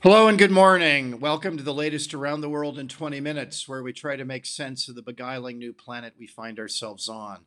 Hello and good morning. Welcome to the latest Around the World in 20 Minutes, where we try to make sense of the beguiling new planet we find ourselves on.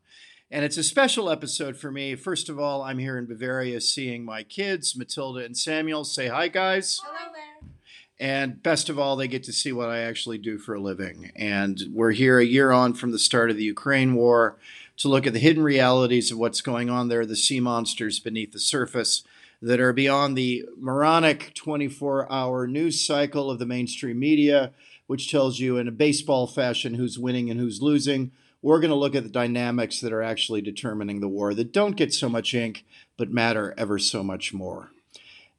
And it's a special episode for me. First of all, I'm here in Bavaria seeing my kids, Matilda and Samuel. Say hi, guys. Hello there. And best of all, they get to see what I actually do for a living. And we're here a year on from the start of the Ukraine war to look at the hidden realities of what's going on there, the sea monsters beneath the surface that are beyond the moronic 24 hour news cycle of the mainstream media, which tells you in a baseball fashion who's winning and who's losing. We're going to look at the dynamics that are actually determining the war that don't get so much ink, but matter ever so much more.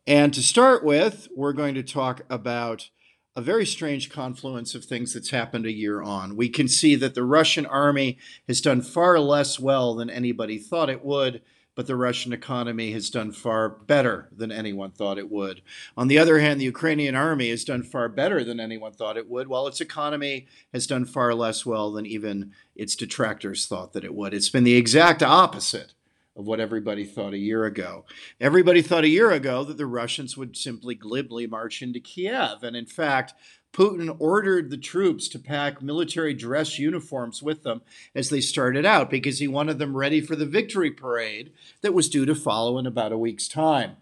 And to start with, we're going to talk about a very strange confluence of things that's happened a year on. We can see that the Russian army has done far less well than anybody thought it would but the Russian economy has done far better than anyone thought it would. On the other hand, the Ukrainian army has done far better than anyone thought it would, while its economy has done far less well than even its detractors thought that it would. It's been the exact opposite of what everybody thought a year ago. Everybody thought a year ago that the Russians would simply glibly march into Kiev. And in fact, Putin ordered the troops to pack military dress uniforms with them as they started out because he wanted them ready for the victory parade that was due to follow in about a week's time.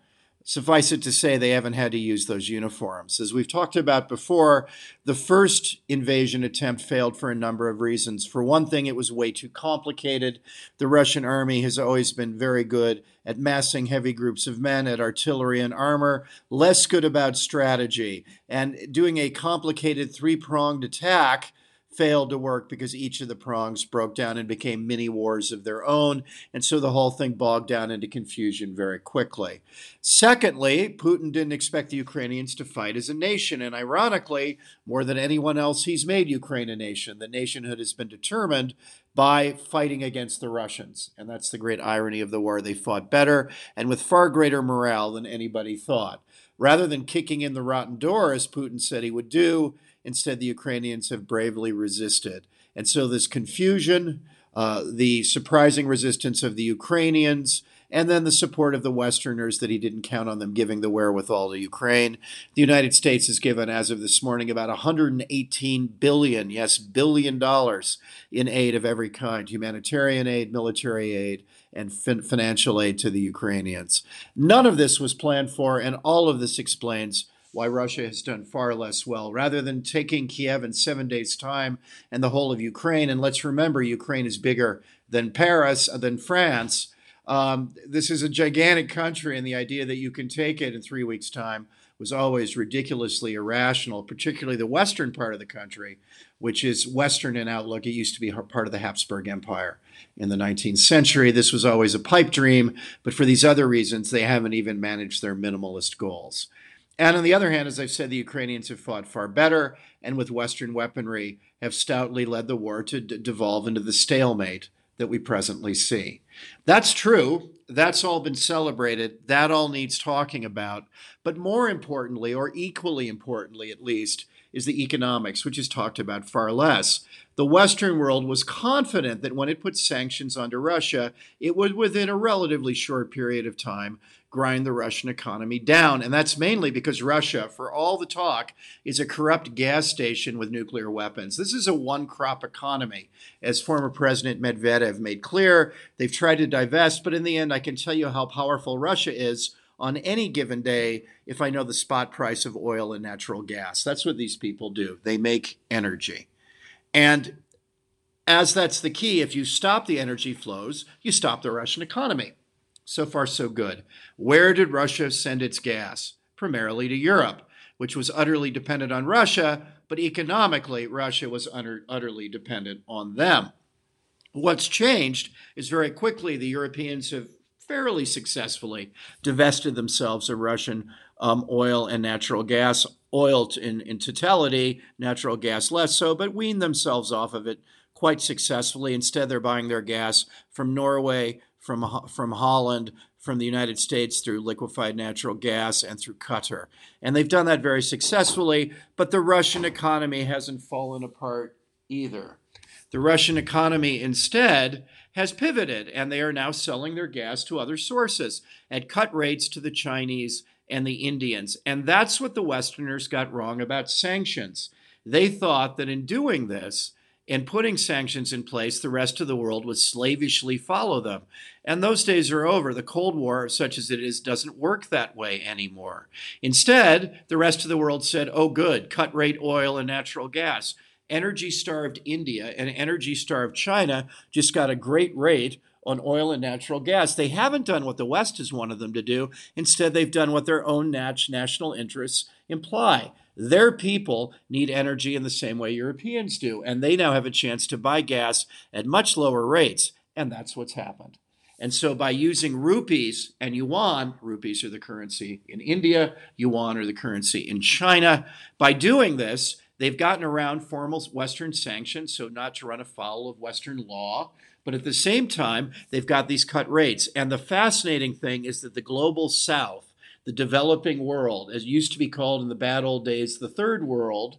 Suffice it to say, they haven't had to use those uniforms. As we've talked about before, the first invasion attempt failed for a number of reasons. For one thing, it was way too complicated. The Russian army has always been very good at massing heavy groups of men, at artillery and armor, less good about strategy. And doing a complicated three pronged attack failed to work because each of the prongs broke down and became mini wars of their own. And so the whole thing bogged down into confusion very quickly. Secondly, Putin didn't expect the Ukrainians to fight as a nation. And ironically, more than anyone else, he's made Ukraine a nation. The nationhood has been determined by fighting against the Russians. And that's the great irony of the war. They fought better and with far greater morale than anybody thought. Rather than kicking in the rotten door, as Putin said he would do, Instead, the Ukrainians have bravely resisted. And so, this confusion, uh, the surprising resistance of the Ukrainians, and then the support of the Westerners that he didn't count on them giving the wherewithal to Ukraine. The United States has given, as of this morning, about 118 billion, yes, billion dollars in aid of every kind humanitarian aid, military aid, and fin- financial aid to the Ukrainians. None of this was planned for, and all of this explains why Russia has done far less well. Rather than taking Kiev in seven days' time and the whole of Ukraine, and let's remember, Ukraine is bigger than Paris, uh, than France. Um, this is a gigantic country, and the idea that you can take it in three weeks' time was always ridiculously irrational, particularly the western part of the country, which is Western in outlook. It used to be part of the Habsburg Empire in the 19th century. This was always a pipe dream, but for these other reasons, they haven't even managed their minimalist goals. And on the other hand, as I've said, the Ukrainians have fought far better and with Western weaponry have stoutly led the war to d- devolve into the stalemate that we presently see. That's true. That's all been celebrated. That all needs talking about. But more importantly, or equally importantly at least, is the economics, which is talked about far less. The Western world was confident that when it put sanctions onto Russia, it would, within a relatively short period of time, grind the Russian economy down. And that's mainly because Russia, for all the talk, is a corrupt gas station with nuclear weapons. This is a one crop economy. As former President Medvedev made clear, they've tried to divest, but in the end, I can tell you how powerful Russia is on any given day if I know the spot price of oil and natural gas. That's what these people do. They make energy. And as that's the key, if you stop the energy flows, you stop the Russian economy. So far, so good. Where did Russia send its gas? Primarily to Europe, which was utterly dependent on Russia, but economically, Russia was utter, utterly dependent on them. What's changed is very quickly the Europeans have fairly successfully divested themselves of Russian um, oil and natural gas, oil in, in totality, natural gas less so, but wean themselves off of it quite successfully. Instead, they're buying their gas from Norway, from, from Holland, from the United States through liquefied natural gas and through Qatar. And they've done that very successfully, but the Russian economy hasn't fallen apart either. The Russian economy instead has pivoted, and they are now selling their gas to other sources at cut rates to the Chinese and the Indians. And that's what the Westerners got wrong about sanctions. They thought that in doing this, in putting sanctions in place, the rest of the world would slavishly follow them. And those days are over. The Cold War, such as it is, doesn't work that way anymore. Instead, the rest of the world said, oh, good, cut rate oil and natural gas. Energy starved India and energy starved China just got a great rate on oil and natural gas. They haven't done what the West has wanted them to do. Instead, they've done what their own national interests imply. Their people need energy in the same way Europeans do, and they now have a chance to buy gas at much lower rates. And that's what's happened. And so, by using rupees and yuan, rupees are the currency in India, yuan are the currency in China. By doing this, they've gotten around formal Western sanctions, so not to run afoul of Western law. But at the same time, they've got these cut rates. And the fascinating thing is that the global south, the developing world, as used to be called in the bad old days, the third world,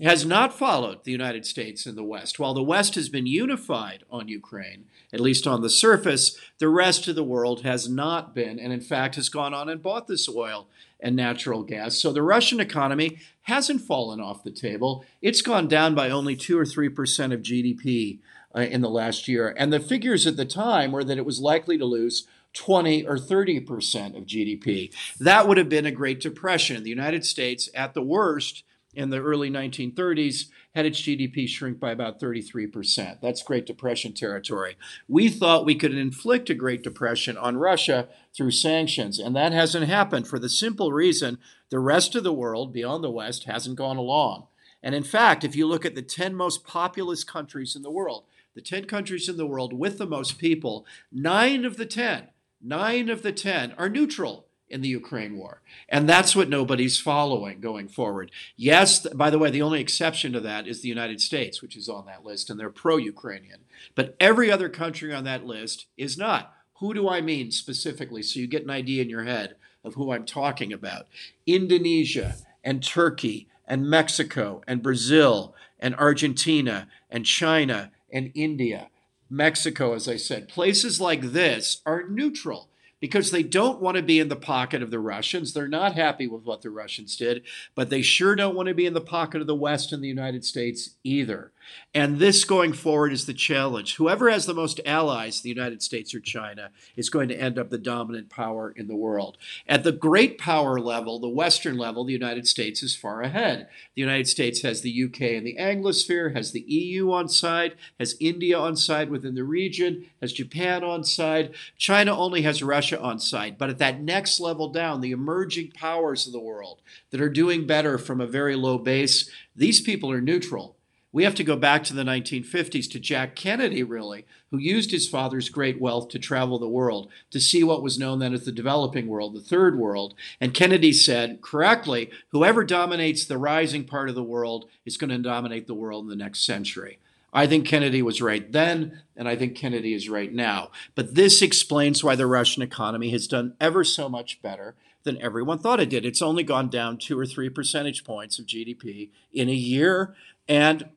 has not followed the United States and the West. While the West has been unified on Ukraine, at least on the surface, the rest of the world has not been, and in fact has gone on and bought this oil and natural gas. So the Russian economy hasn't fallen off the table. It's gone down by only 2 or 3% of GDP uh, in the last year. And the figures at the time were that it was likely to lose 20 or 30% of GDP. That would have been a Great Depression. The United States, at the worst, in the early 1930s, had its GDP shrink by about 33%. That's Great Depression territory. We thought we could inflict a Great Depression on Russia through sanctions, and that hasn't happened for the simple reason the rest of the world, beyond the West, hasn't gone along. And in fact, if you look at the 10 most populous countries in the world, the 10 countries in the world with the most people, nine of the 10, nine of the 10 are neutral in the Ukraine war. And that's what nobody's following going forward. Yes, by the way, the only exception to that is the United States, which is on that list, and they're pro Ukrainian. But every other country on that list is not. Who do I mean specifically so you get an idea in your head of who I'm talking about? Indonesia and Turkey and Mexico and Brazil and Argentina and China and India, Mexico, as I said, places like this are neutral because they don't want to be in the pocket of the Russians. They're not happy with what the Russians did, but they sure don't want to be in the pocket of the West and the United States either. And this going forward is the challenge. Whoever has the most allies, the United States or China, is going to end up the dominant power in the world. At the great power level, the Western level, the United States is far ahead. The United States has the UK and the Anglosphere, has the EU on side, has India on side within the region, has Japan on side. China only has Russia on side. But at that next level down, the emerging powers of the world that are doing better from a very low base, these people are neutral. We have to go back to the 1950s to Jack Kennedy, really, who used his father's great wealth to travel the world to see what was known then as the developing world, the third world. And Kennedy said correctly whoever dominates the rising part of the world is going to dominate the world in the next century. I think Kennedy was right then, and I think Kennedy is right now. But this explains why the Russian economy has done ever so much better than everyone thought it did. It's only gone down two or three percentage points of GDP in a year. And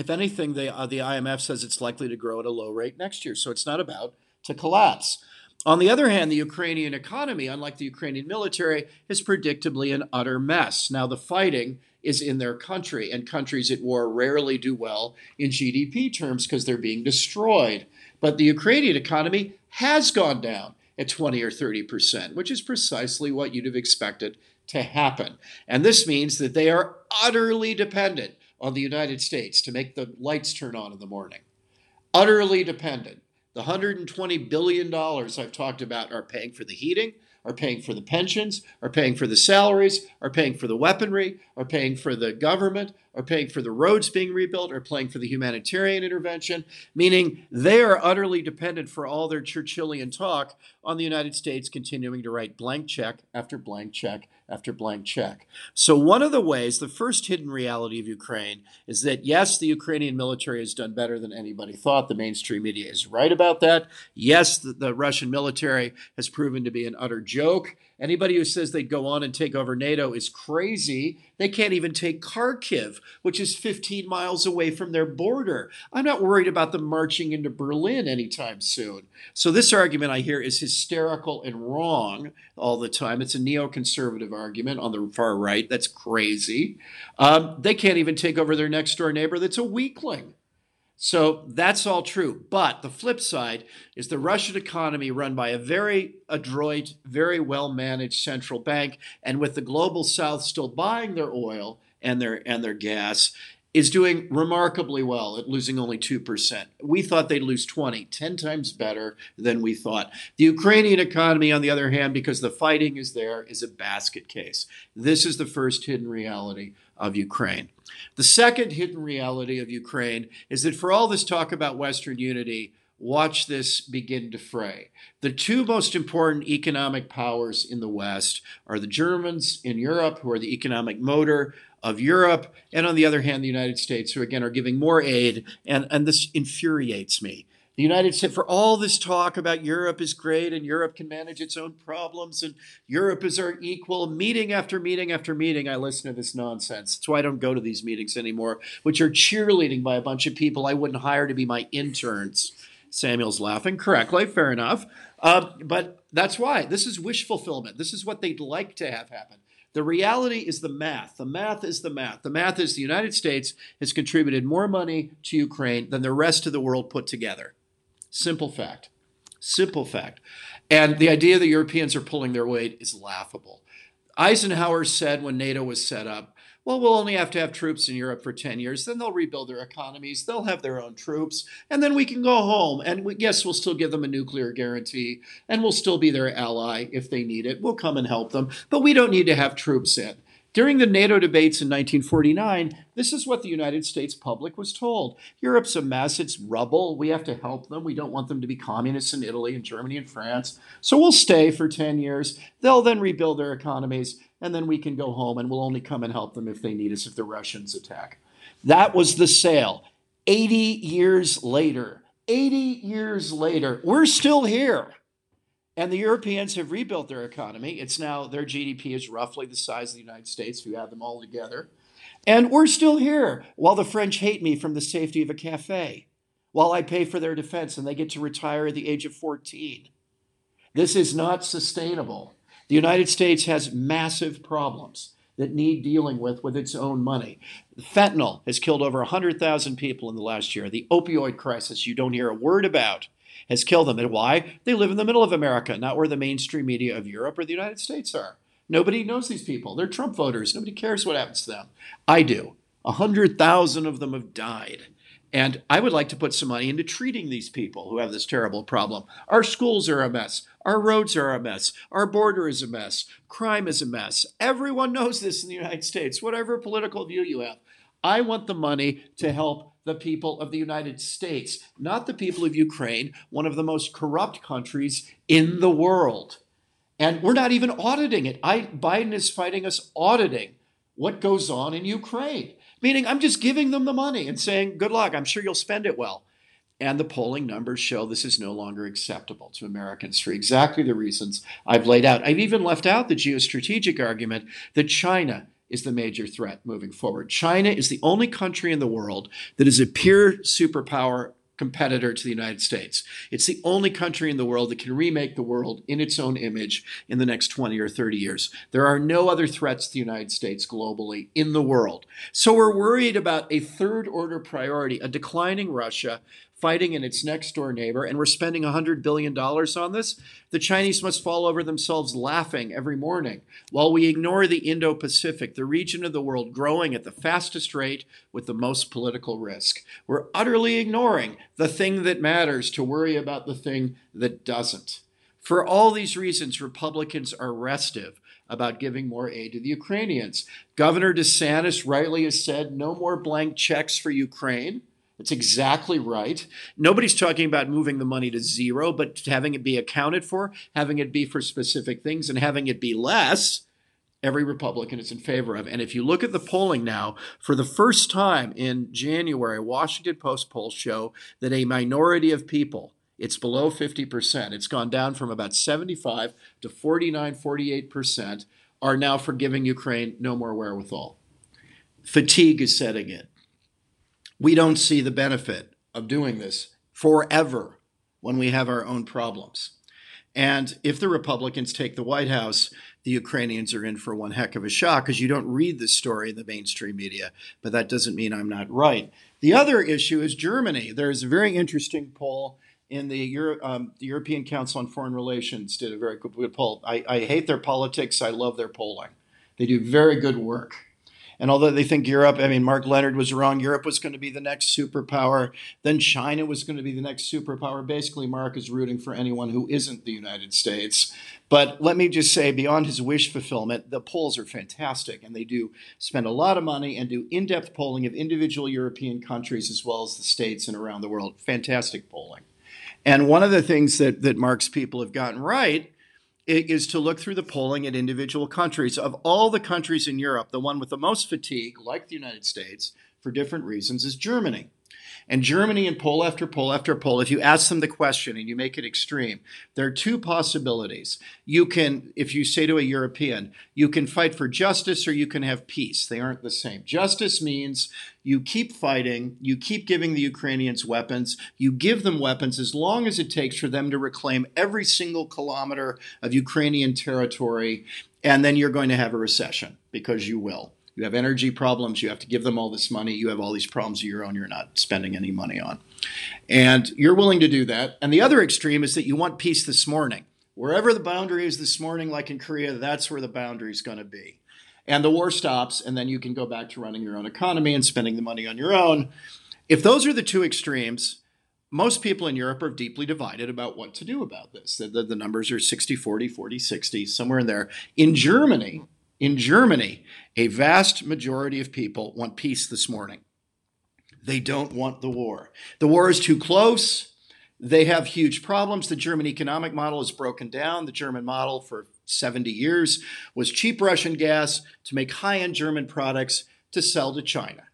if anything, the, uh, the IMF says it's likely to grow at a low rate next year. So it's not about to collapse. On the other hand, the Ukrainian economy, unlike the Ukrainian military, is predictably an utter mess. Now, the fighting is in their country, and countries at war rarely do well in GDP terms because they're being destroyed. But the Ukrainian economy has gone down at 20 or 30 percent, which is precisely what you'd have expected to happen. And this means that they are utterly dependent on the United States to make the lights turn on in the morning. Utterly dependent. The $120 billion I've talked about are paying for the heating, are paying for the pensions, are paying for the salaries, are paying for the weaponry, are paying for the government, are paying for the roads being rebuilt, are paying for the humanitarian intervention, meaning they are utterly dependent for all their Churchillian talk on the United States continuing to write blank check after blank check after blank check. So, one of the ways, the first hidden reality of Ukraine is that yes, the Ukrainian military has done better than anybody thought. The mainstream media is right about that. Yes, the, the Russian military has proven to be an utter joke. Anybody who says they'd go on and take over NATO is crazy. They can't even take Kharkiv, which is 15 miles away from their border. I'm not worried about them marching into Berlin anytime soon. So, this argument I hear is hysterical and wrong all the time. It's a neoconservative argument on the far right. That's crazy. Um, they can't even take over their next door neighbor that's a weakling. So that's all true. But the flip side is the Russian economy run by a very adroit, very well managed central bank, and with the global south still buying their oil and their and their gas, is doing remarkably well at losing only 2%. We thought they'd lose 20, 10 times better than we thought. The Ukrainian economy, on the other hand, because the fighting is there, is a basket case. This is the first hidden reality of Ukraine. The second hidden reality of Ukraine is that for all this talk about Western unity, watch this begin to fray. The two most important economic powers in the West are the Germans in Europe, who are the economic motor of Europe, and on the other hand, the United States, who again are giving more aid. And, and this infuriates me. The United States, for all this talk about Europe is great and Europe can manage its own problems and Europe is our equal, meeting after meeting after meeting, I listen to this nonsense. That's why I don't go to these meetings anymore, which are cheerleading by a bunch of people I wouldn't hire to be my interns. Samuel's laughing correctly, fair enough. Uh, but that's why. This is wish fulfillment. This is what they'd like to have happen. The reality is the math. The math is the math. The math is the United States has contributed more money to Ukraine than the rest of the world put together. Simple fact. Simple fact. And the idea that Europeans are pulling their weight is laughable. Eisenhower said when NATO was set up, well, we'll only have to have troops in Europe for 10 years. Then they'll rebuild their economies. They'll have their own troops. And then we can go home. And we, yes, we'll still give them a nuclear guarantee. And we'll still be their ally if they need it. We'll come and help them. But we don't need to have troops in. During the NATO debates in 1949, this is what the United States public was told. Europe's a mess, it's rubble. We have to help them. We don't want them to be communists in Italy and Germany and France. So we'll stay for 10 years. They'll then rebuild their economies, and then we can go home and we'll only come and help them if they need us, if the Russians attack. That was the sale. 80 years later, 80 years later, we're still here. And the Europeans have rebuilt their economy. It's now, their GDP is roughly the size of the United States if you add them all together. And we're still here while the French hate me from the safety of a cafe, while I pay for their defense and they get to retire at the age of 14. This is not sustainable. The United States has massive problems that need dealing with with its own money. Fentanyl has killed over 100,000 people in the last year. The opioid crisis, you don't hear a word about has killed them. And why? They live in the middle of America, not where the mainstream media of Europe or the United States are. Nobody knows these people. They're Trump voters. Nobody cares what happens to them. I do. A hundred thousand of them have died. And I would like to put some money into treating these people who have this terrible problem. Our schools are a mess. Our roads are a mess. Our border is a mess. Crime is a mess. Everyone knows this in the United States, whatever political view you have. I want the money to help the people of the United States, not the people of Ukraine, one of the most corrupt countries in the world. And we're not even auditing it. I, Biden is fighting us auditing what goes on in Ukraine, meaning I'm just giving them the money and saying, good luck, I'm sure you'll spend it well. And the polling numbers show this is no longer acceptable to Americans for exactly the reasons I've laid out. I've even left out the geostrategic argument that China is the major threat moving forward. China is the only country in the world that is a pure superpower competitor to the United States. It's the only country in the world that can remake the world in its own image in the next 20 or 30 years. There are no other threats to the United States globally in the world. So we're worried about a third order priority, a declining Russia, fighting in its next door neighbor, and we're spending $100 billion on this, the Chinese must fall over themselves laughing every morning while we ignore the Indo Pacific, the region of the world growing at the fastest rate with the most political risk. We're utterly ignoring the thing that matters to worry about the thing that doesn't. For all these reasons, Republicans are restive about giving more aid to the Ukrainians. Governor DeSantis rightly has said no more blank checks for Ukraine. It's exactly right. Nobody's talking about moving the money to zero, but having it be accounted for, having it be for specific things, and having it be less, every Republican is in favor of. And if you look at the polling now, for the first time in January, Washington Post polls show that a minority of people, it's below 50%, it's gone down from about 75 to 49, 48%, are now for giving Ukraine no more wherewithal. fatigue is setting in. We don't see the benefit of doing this forever when we have our own problems. And if the Republicans take the White House, the Ukrainians are in for one heck of a shock because you don't read this story in the mainstream media, but that doesn't mean I'm not right. The other issue is Germany. There's a very interesting poll in the, Euro, um, the European Council on Foreign Relations did a very good, good poll. I, I hate their politics. I love their polling. They do very good work. And although they think Europe, I mean, Mark Leonard was wrong, Europe was going to be the next superpower, then China was going to be the next superpower. Basically, Mark is rooting for anyone who isn't the United States. But let me just say, beyond his wish fulfillment, the polls are fantastic, and they do spend a lot of money and do in depth polling of individual European countries as well as the states and around the world. Fantastic polling. And one of the things that, that Mark's people have gotten right is to look through the polling at individual countries. Of all the countries in Europe, the one with the most fatigue, like the United States, for different reasons, is Germany. And Germany, in poll after poll after poll, if you ask them the question and you make it extreme, there are two possibilities. You can, if you say to a European, you can fight for justice or you can have peace. They aren't the same. Justice means you keep fighting, you keep giving the Ukrainians weapons, you give them weapons as long as it takes for them to reclaim every single kilometer of Ukrainian territory, and then you're going to have a recession because you will. You have energy problems. You have to give them all this money. You have all these problems of your own you're not spending any money on. And you're willing to do that. And the other extreme is that you want peace this morning. Wherever the boundary is this morning, like in Korea, that's where the boundary is going to be. And the war stops, and then you can go back to running your own economy and spending the money on your own. If those are the two extremes, most people in Europe are deeply divided about what to do about this. The, the, the numbers are 60 40, 40 60, somewhere in there. In Germany, in Germany, a vast majority of people want peace this morning. They don't want the war. The war is too close. They have huge problems. The German economic model is broken down. The German model for 70 years was cheap Russian gas to make high end German products to sell to China.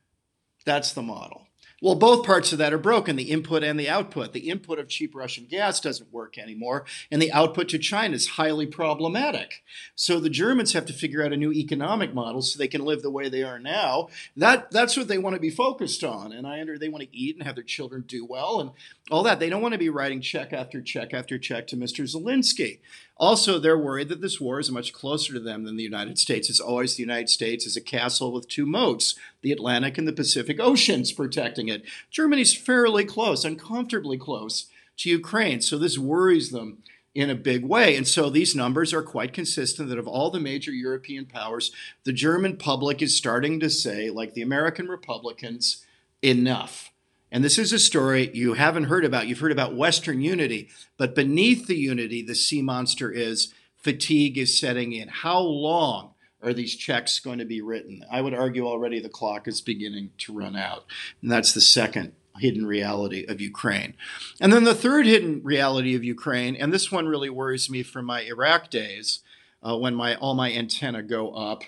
That's the model. Well, both parts of that are broken the input and the output. The input of cheap Russian gas doesn't work anymore, and the output to China is highly problematic. So the Germans have to figure out a new economic model so they can live the way they are now. That, that's what they want to be focused on. And I under they want to eat and have their children do well and all that. They don't want to be writing check after check after check to Mr. Zelensky. Also, they're worried that this war is much closer to them than the United States. It's always the United States is a castle with two moats, the Atlantic and the Pacific Oceans protecting it. Germany's fairly close, uncomfortably close to Ukraine. So this worries them in a big way. And so these numbers are quite consistent that of all the major European powers, the German public is starting to say, like the American Republicans, enough. And this is a story you haven't heard about. You've heard about Western unity, but beneath the unity, the sea monster is fatigue is setting in. How long are these checks going to be written? I would argue already the clock is beginning to run out. And that's the second hidden reality of Ukraine. And then the third hidden reality of Ukraine, and this one really worries me from my Iraq days uh, when my all my antenna go up,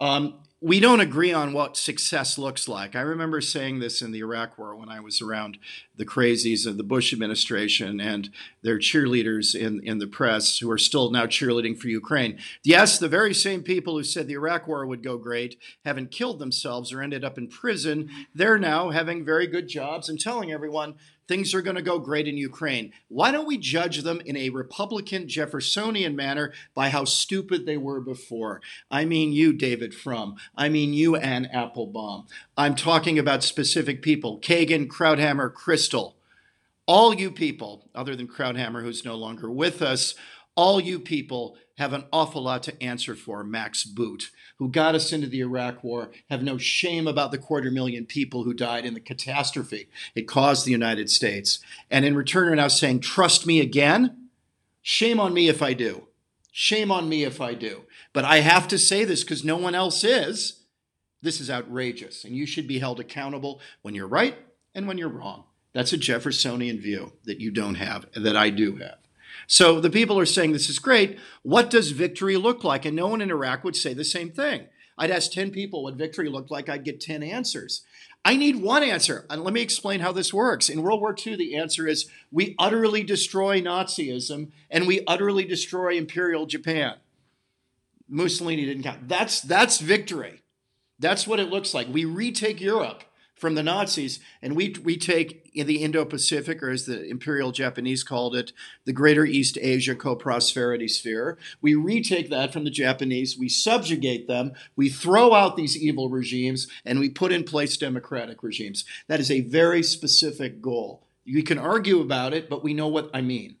um, we don't agree on what success looks like. I remember saying this in the Iraq War when I was around the crazies of the Bush administration and their cheerleaders in, in the press who are still now cheerleading for Ukraine. Yes, the very same people who said the Iraq War would go great haven't killed themselves or ended up in prison. They're now having very good jobs and telling everyone things are going to go great in Ukraine. Why don't we judge them in a Republican Jeffersonian manner by how stupid they were before? I mean you, David Frum. I mean you, Anne Applebaum. I'm talking about specific people Kagan, Krauthammer, Kristol. All you people, other than Krauthammer, who's no longer with us, all you people have an awful lot to answer for, Max Boot, who got us into the Iraq War, have no shame about the quarter million people who died in the catastrophe it caused the United States. And in return are now saying, trust me again? Shame on me if I do. Shame on me if I do. But I have to say this because no one else is. This is outrageous, and you should be held accountable when you're right and when you're wrong. That's a Jeffersonian view that you don't have, that I do have. So the people are saying this is great. What does victory look like? And no one in Iraq would say the same thing. I'd ask 10 people what victory looked like, I'd get 10 answers. I need one answer. And let me explain how this works. In World War II, the answer is we utterly destroy Nazism and we utterly destroy Imperial Japan. Mussolini didn't count. That's, that's victory. That's what it looks like. We retake Europe from the Nazis, and we we take in the Indo-Pacific, or as the Imperial Japanese called it, the Greater East Asia Co-Prosperity Sphere. We retake that from the Japanese. We subjugate them. We throw out these evil regimes, and we put in place democratic regimes. That is a very specific goal. You can argue about it, but we know what I mean.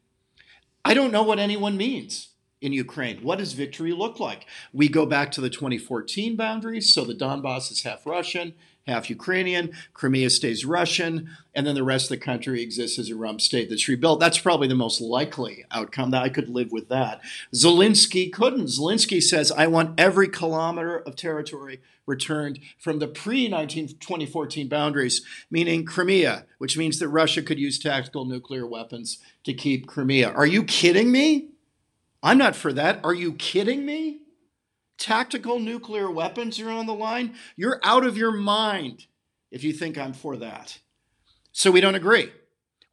I don't know what anyone means in Ukraine. What does victory look like? We go back to the 2014 boundaries, so the Donbass is half Russian half Ukrainian. Crimea stays Russian, and then the rest of the country exists as a rump state that's rebuilt. That's probably the most likely outcome. That I could live with that. Zelensky couldn't. Zelensky says, "I want every kilometer of territory returned from the pre-2014 boundaries, meaning Crimea, which means that Russia could use tactical nuclear weapons to keep Crimea." Are you kidding me? I'm not for that. Are you kidding me? Tactical nuclear weapons are on the line, you're out of your mind if you think I'm for that. So we don't agree.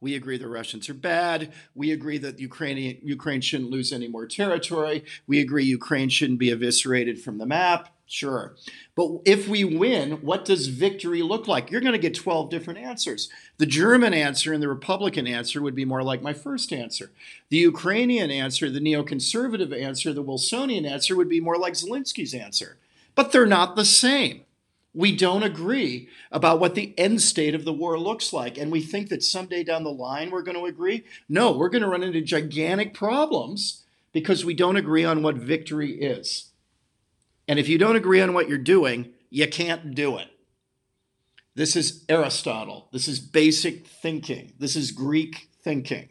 We agree the Russians are bad. We agree that Ukraine, Ukraine shouldn't lose any more territory. We agree Ukraine shouldn't be eviscerated from the map. Sure. But if we win, what does victory look like? You're going to get 12 different answers. The German answer and the Republican answer would be more like my first answer. The Ukrainian answer, the neoconservative answer, the Wilsonian answer would be more like Zelensky's answer. But they're not the same. We don't agree about what the end state of the war looks like. And we think that someday down the line we're going to agree. No, we're going to run into gigantic problems because we don't agree on what victory is. And if you don't agree on what you're doing, you can't do it. This is Aristotle. This is basic thinking. This is Greek thinking.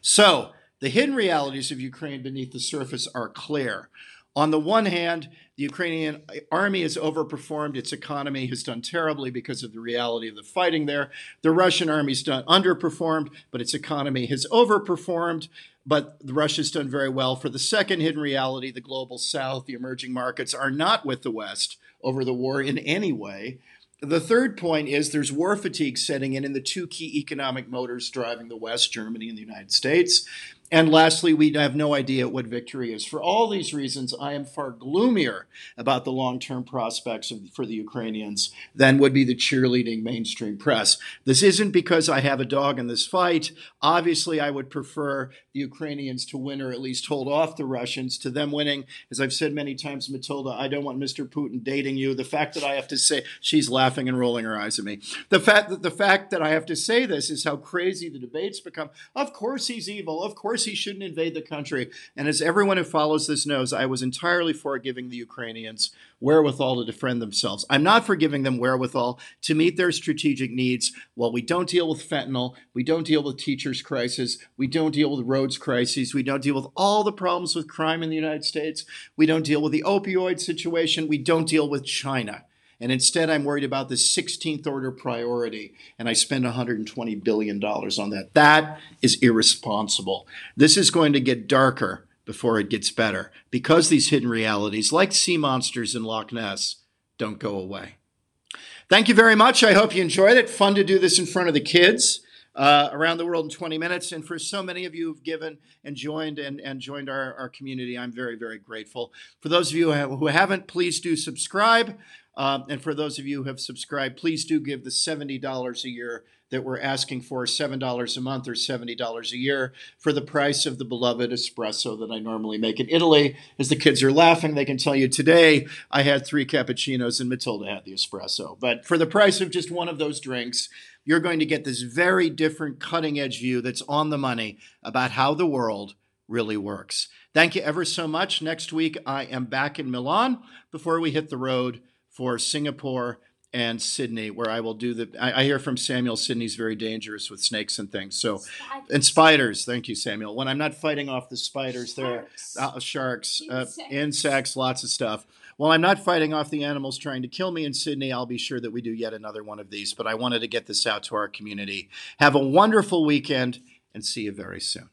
So, the hidden realities of Ukraine beneath the surface are clear. On the one hand, the Ukrainian army has overperformed. Its economy has done terribly because of the reality of the fighting there. The Russian army's done underperformed, but its economy has overperformed but Russia's done very well. For the second hidden reality, the global south, the emerging markets are not with the West over the war in any way. The third point is there's war fatigue setting in in the two key economic motors driving the West, Germany and the United States. And lastly, we have no idea what victory is. For all these reasons, I am far gloomier about the long term prospects of, for the Ukrainians than would be the cheerleading mainstream press. This isn't because I have a dog in this fight. Obviously, I would prefer the Ukrainians to win or at least hold off the Russians to them winning. As I've said many times, Matilda, I don't want Mr. Putin dating you. The fact that I have to say, she's laughing and rolling her eyes at me. The fact that the fact that I have to say this is how crazy the debates become. Of course he's evil. Of course course, he shouldn't invade the country. And as everyone who follows this knows, I was entirely for giving the Ukrainians wherewithal to defend themselves. I'm not for giving them wherewithal to meet their strategic needs while we don't deal with fentanyl, we don't deal with teachers' crisis, we don't deal with roads crises, we don't deal with all the problems with crime in the United States, we don't deal with the opioid situation, we don't deal with China. And instead, I'm worried about the 16th order priority, and I spend $120 billion on that. That is irresponsible. This is going to get darker before it gets better because these hidden realities, like sea monsters in Loch Ness, don't go away. Thank you very much. I hope you enjoyed it. Fun to do this in front of the kids. Uh, around the world in 20 minutes. And for so many of you who've given and joined and, and joined our, our community, I'm very, very grateful. For those of you who haven't, please do subscribe. Um, and for those of you who have subscribed, please do give the $70 a year that we're asking for $7 a month or $70 a year for the price of the beloved espresso that I normally make in Italy. As the kids are laughing, they can tell you today I had three cappuccinos and Matilda had the espresso. But for the price of just one of those drinks, you're going to get this very different cutting edge view that's on the money about how the world really works. Thank you ever so much. Next week, I am back in Milan before we hit the road for Singapore and Sydney, where I will do the. I, I, hear from Samuel Sydney's very dangerous with snakes and things. So, and spiders. Thank you, Samuel. When I'm not fighting off the spiders, there uh, sharks. Uh, insects, lots of stuff. While I'm not fighting off the animals trying to kill me in Sydney, I'll be sure that we do yet another one of these. But I wanted to get this out to our community. Have a wonderful weekend and see you very soon.